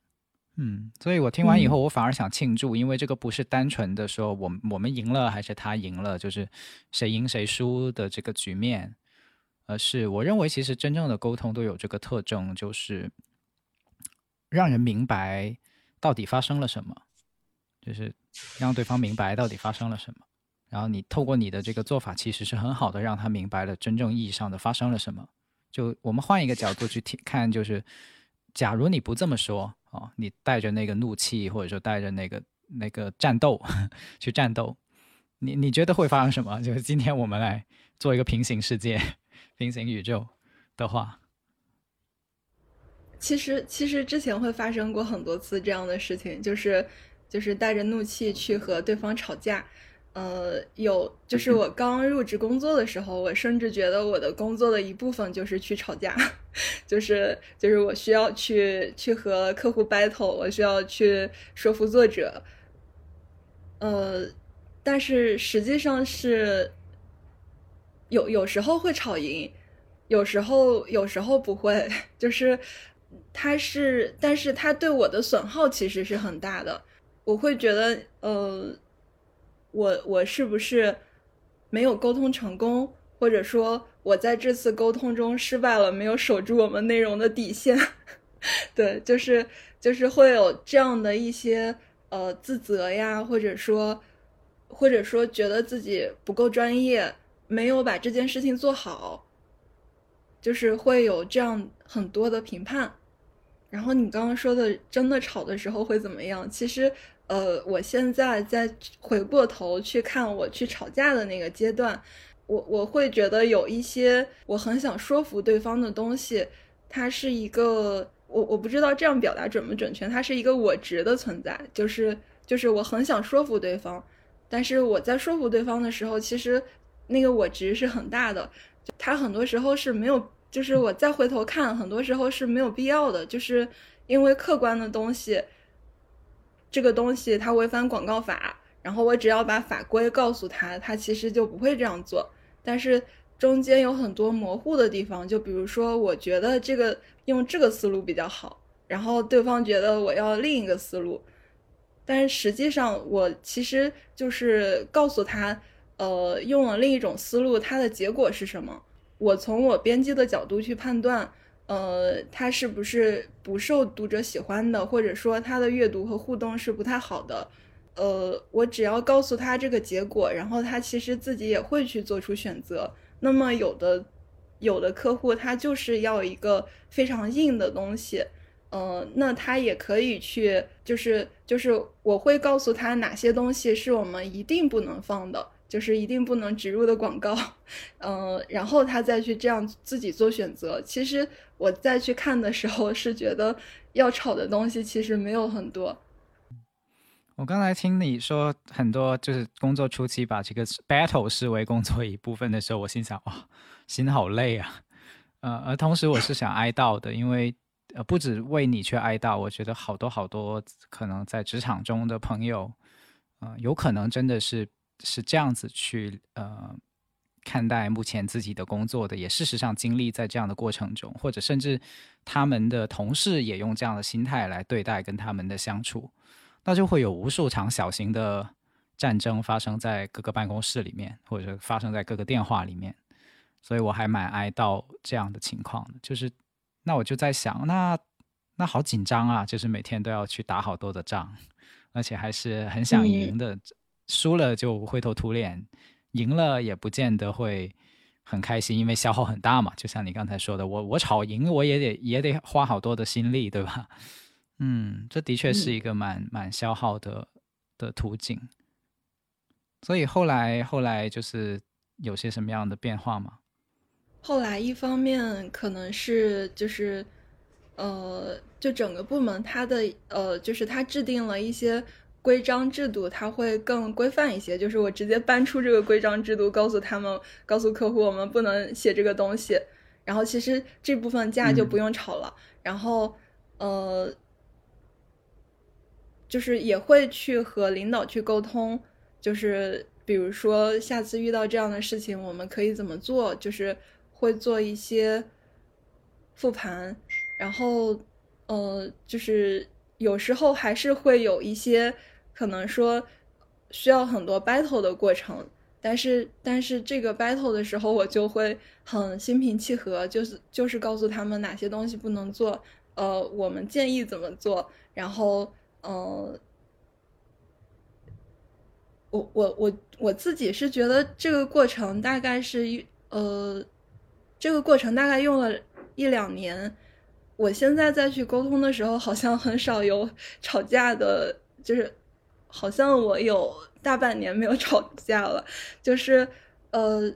嗯，所以我听完以后，我反而想庆祝，因为这个不是单纯的说我我们赢了还是他赢了，就是谁赢谁输的这个局面。而是我认为，其实真正的沟通都有这个特征，就是让人明白到底发生了什么，就是让对方明白到底发生了什么。然后你透过你的这个做法，其实是很好的，让他明白了真正意义上的发生了什么。就我们换一个角度去听看，就是假如你不这么说哦，你带着那个怒气，或者说带着那个那个战斗 去战斗，你你觉得会发生什么？就是今天我们来做一个平行世界。平行宇宙的话，其实其实之前会发生过很多次这样的事情，就是就是带着怒气去和对方吵架。呃，有就是我刚入职工作的时候，我甚至觉得我的工作的一部分就是去吵架，就是就是我需要去去和客户 battle，我需要去说服作者。呃，但是实际上是。有有时候会吵赢，有时候有时候不会，就是他是，但是他对我的损耗其实是很大的。我会觉得，呃，我我是不是没有沟通成功，或者说我在这次沟通中失败了，没有守住我们内容的底线。对，就是就是会有这样的一些呃自责呀，或者说或者说觉得自己不够专业，没有把这件事情做好，就是会有这样很多的评判。然后你刚刚说的真的吵的时候会怎么样？其实，呃，我现在在回过头去看我去吵架的那个阶段，我我会觉得有一些我很想说服对方的东西，它是一个我我不知道这样表达准不准确，它是一个我值的存在，就是就是我很想说服对方，但是我在说服对方的时候，其实那个我值是很大的，他很多时候是没有。就是我再回头看，很多时候是没有必要的，就是因为客观的东西，这个东西它违反广告法，然后我只要把法规告诉他，他其实就不会这样做。但是中间有很多模糊的地方，就比如说，我觉得这个用这个思路比较好，然后对方觉得我要另一个思路，但是实际上我其实就是告诉他，呃，用了另一种思路，它的结果是什么。我从我编辑的角度去判断，呃，它是不是不受读者喜欢的，或者说它的阅读和互动是不太好的，呃，我只要告诉他这个结果，然后他其实自己也会去做出选择。那么有的有的客户他就是要一个非常硬的东西，呃，那他也可以去，就是就是我会告诉他哪些东西是我们一定不能放的。就是一定不能植入的广告，嗯，然后他再去这样自己做选择。其实我再去看的时候，是觉得要炒的东西其实没有很多。我刚才听你说很多，就是工作初期把这个 battle 视为工作一部分的时候，我心想哇，心好累啊。呃，而同时我是想哀悼的，因为呃，不止为你去哀悼，我觉得好多好多可能在职场中的朋友，呃，有可能真的是。是这样子去呃看待目前自己的工作的，也事实上经历在这样的过程中，或者甚至他们的同事也用这样的心态来对待跟他们的相处，那就会有无数场小型的战争发生在各个办公室里面，或者发生在各个电话里面，所以我还蛮哀悼这样的情况的。就是那我就在想，那那好紧张啊，就是每天都要去打好多的仗，而且还是很想赢的。输了就灰头土脸，赢了也不见得会很开心，因为消耗很大嘛。就像你刚才说的，我我炒赢我也得也得花好多的心力，对吧？嗯，这的确是一个蛮蛮消耗的的途径。所以后来后来就是有些什么样的变化吗？后来一方面可能是就是呃，就整个部门它的呃，就是它制定了一些。规章制度它会更规范一些，就是我直接搬出这个规章制度，告诉他们，告诉客户，我们不能写这个东西。然后其实这部分架就不用吵了。然后呃，就是也会去和领导去沟通，就是比如说下次遇到这样的事情，我们可以怎么做？就是会做一些复盘。然后呃，就是有时候还是会有一些。可能说需要很多 battle 的过程，但是但是这个 battle 的时候，我就会很心平气和，就是就是告诉他们哪些东西不能做，呃，我们建议怎么做，然后嗯，我我我我自己是觉得这个过程大概是一呃，这个过程大概用了一两年，我现在再去沟通的时候，好像很少有 吵架的，就是。好像我有大半年没有 吵架了，就是，呃，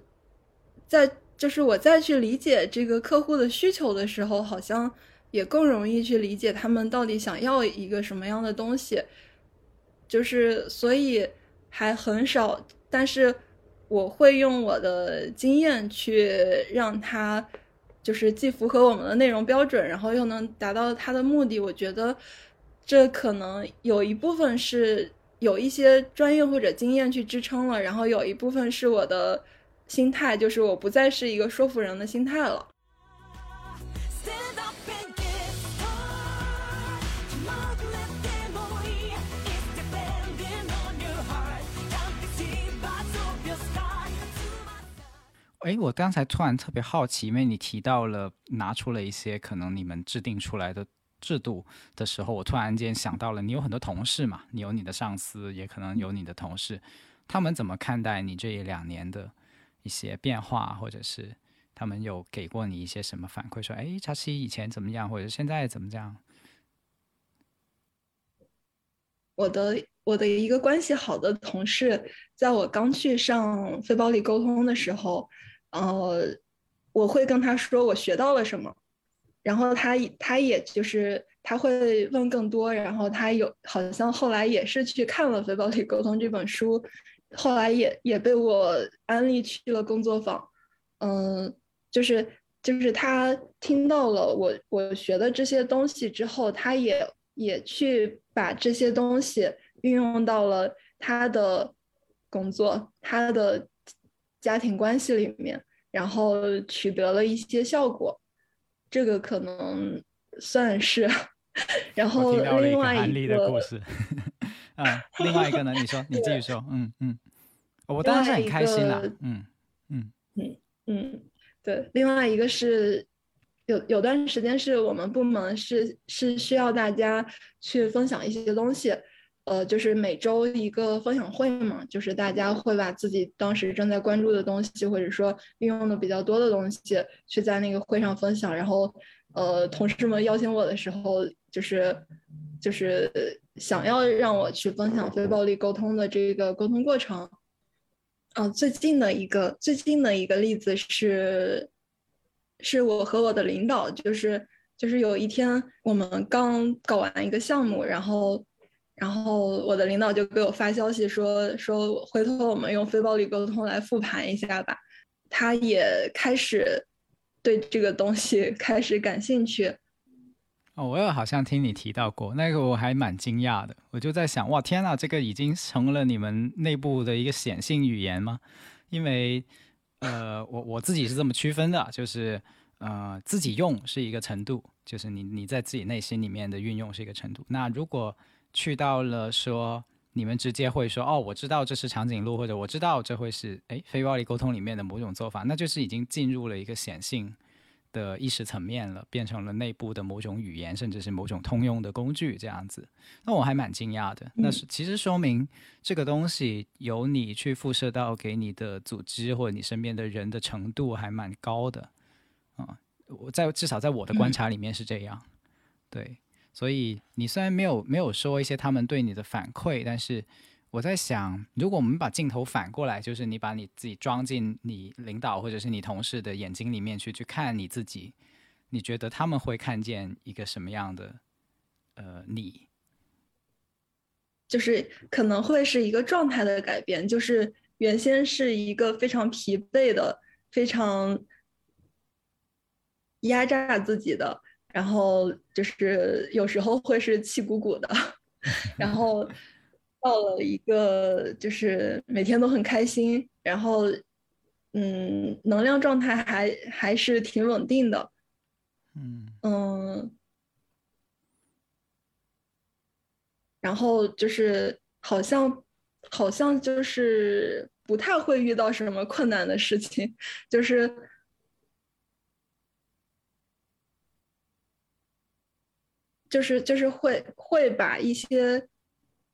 在就是我再去理解这个客户的需求的时候，好像也更容易去理解他们到底想要一个什么样的东西，就是所以还很少，但是我会用我的经验去让他就是既符合我们的内容标准，然后又能达到他的目的。我觉得这可能有一部分是。有一些专业或者经验去支撑了，然后有一部分是我的心态，就是我不再是一个说服人的心态了。哎，我刚才突然特别好奇，因为你提到了拿出了一些可能你们制定出来的制度的时候，我突然间想到了，你有很多同事嘛，你有你的上司，也可能有你的同事，他们怎么看待你这一两年的一些变化，或者是他们有给过你一些什么反馈，说，哎，查西以前怎么样，或者现在怎么样？我的我的一个关系好的同事，在我刚去上非暴力沟通的时候。呃，我会跟他说我学到了什么，然后他他也就是他会问更多，然后他有好像后来也是去看了《非暴力沟通》这本书，后来也也被我安利去了工作坊，嗯，就是就是他听到了我我学的这些东西之后，他也也去把这些东西运用到了他的工作，他的。家庭关系里面，然后取得了一些效果，这个可能算是。然后另外一个故事，嗯，另外一个呢？你说，你继续说。嗯嗯，我当然是很开心的。嗯嗯嗯嗯，对。另外一个是有有段时间是我们部门是是需要大家去分享一些东西。呃，就是每周一个分享会嘛，就是大家会把自己当时正在关注的东西，或者说运用的比较多的东西，去在那个会上分享。然后，呃，同事们邀请我的时候，就是就是想要让我去分享非暴力沟通的这个沟通过程。啊，最近的一个最近的一个例子是，是我和我的领导，就是就是有一天我们刚搞完一个项目，然后。然后我的领导就给我发消息说说回头我们用非暴力沟通来复盘一下吧。他也开始对这个东西开始感兴趣。哦，我也好像听你提到过那个，我还蛮惊讶的。我就在想，哇，天呐，这个已经成了你们内部的一个显性语言吗？因为呃，我我自己是这么区分的，就是呃，自己用是一个程度，就是你你在自己内心里面的运用是一个程度。那如果去到了说，你们直接会说哦，我知道这是长颈鹿，或者我知道这会是哎非暴力沟通里面的某种做法，那就是已经进入了一个显性的意识层面了，变成了内部的某种语言，甚至是某种通用的工具这样子。那我还蛮惊讶的，那是其实说明这个东西由你去辐射到给你的组织或者你身边的人的程度还蛮高的啊。我在至少在我的观察里面是这样，对。所以你虽然没有没有说一些他们对你的反馈，但是我在想，如果我们把镜头反过来，就是你把你自己装进你领导或者是你同事的眼睛里面去去看你自己，你觉得他们会看见一个什么样的呃你？就是可能会是一个状态的改变，就是原先是一个非常疲惫的、非常压榨自己的。然后就是有时候会是气鼓鼓的，然后到了一个就是每天都很开心，然后嗯，能量状态还还是挺稳定的，嗯。嗯，然后就是好像好像就是不太会遇到什么困难的事情，就是。就是就是会会把一些，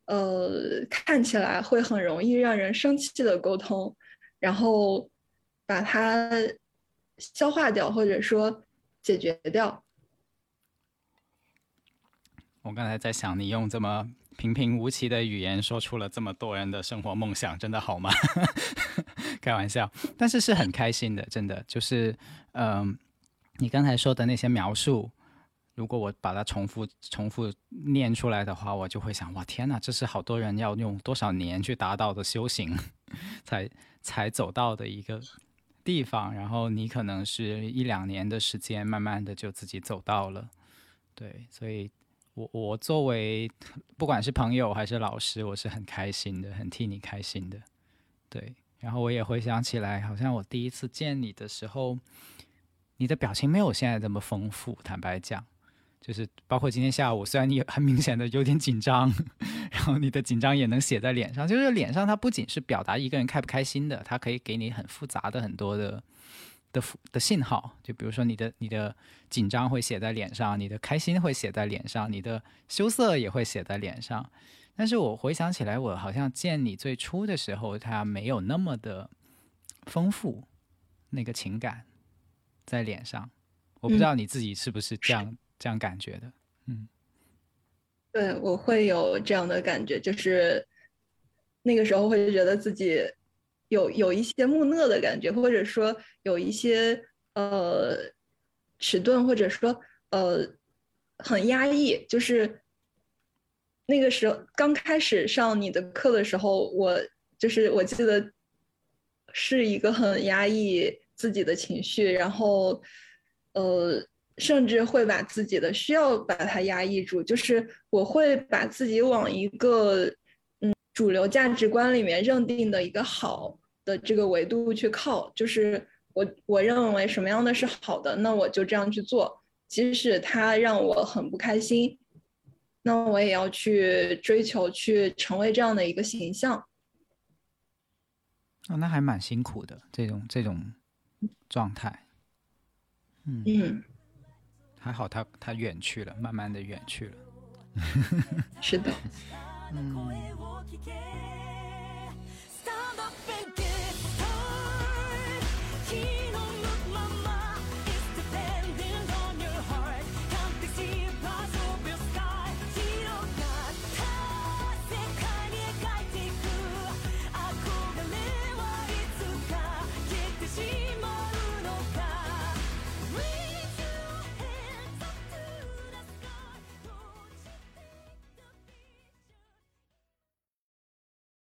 呃，看起来会很容易让人生气的沟通，然后把它消化掉，或者说解决掉。我刚才在想，你用这么平平无奇的语言说出了这么多人的生活梦想，真的好吗？开玩笑，但是是很开心的，真的就是，嗯，你刚才说的那些描述。如果我把它重复重复念出来的话，我就会想：哇，天哪，这是好多人要用多少年去达到的修行，才才走到的一个地方。然后你可能是一两年的时间，慢慢的就自己走到了。对，所以我我作为不管是朋友还是老师，我是很开心的，很替你开心的。对，然后我也回想起来，好像我第一次见你的时候，你的表情没有现在这么丰富，坦白讲。就是包括今天下午，虽然你很明显的有点紧张，然后你的紧张也能写在脸上。就是脸上它不仅是表达一个人开不开心的，它可以给你很复杂的很多的的的信号。就比如说你的你的紧张会写在脸上，你的开心会写在脸上，你的羞涩也会写在脸上。但是我回想起来，我好像见你最初的时候，它没有那么的丰富那个情感在脸上。我不知道你自己是不是这样。这样感觉的，嗯，对我会有这样的感觉，就是那个时候会觉得自己有有一些木讷的感觉，或者说有一些呃迟钝，或者说呃很压抑。就是那个时候刚开始上你的课的时候，我就是我记得是一个很压抑自己的情绪，然后呃。甚至会把自己的需要把它压抑住，就是我会把自己往一个嗯主流价值观里面认定的一个好的这个维度去靠，就是我我认为什么样的是好的，那我就这样去做，即使它让我很不开心，那我也要去追求去成为这样的一个形象。哦，那还蛮辛苦的这种这种状态，嗯。还好他他远去了慢慢的远去了。是的。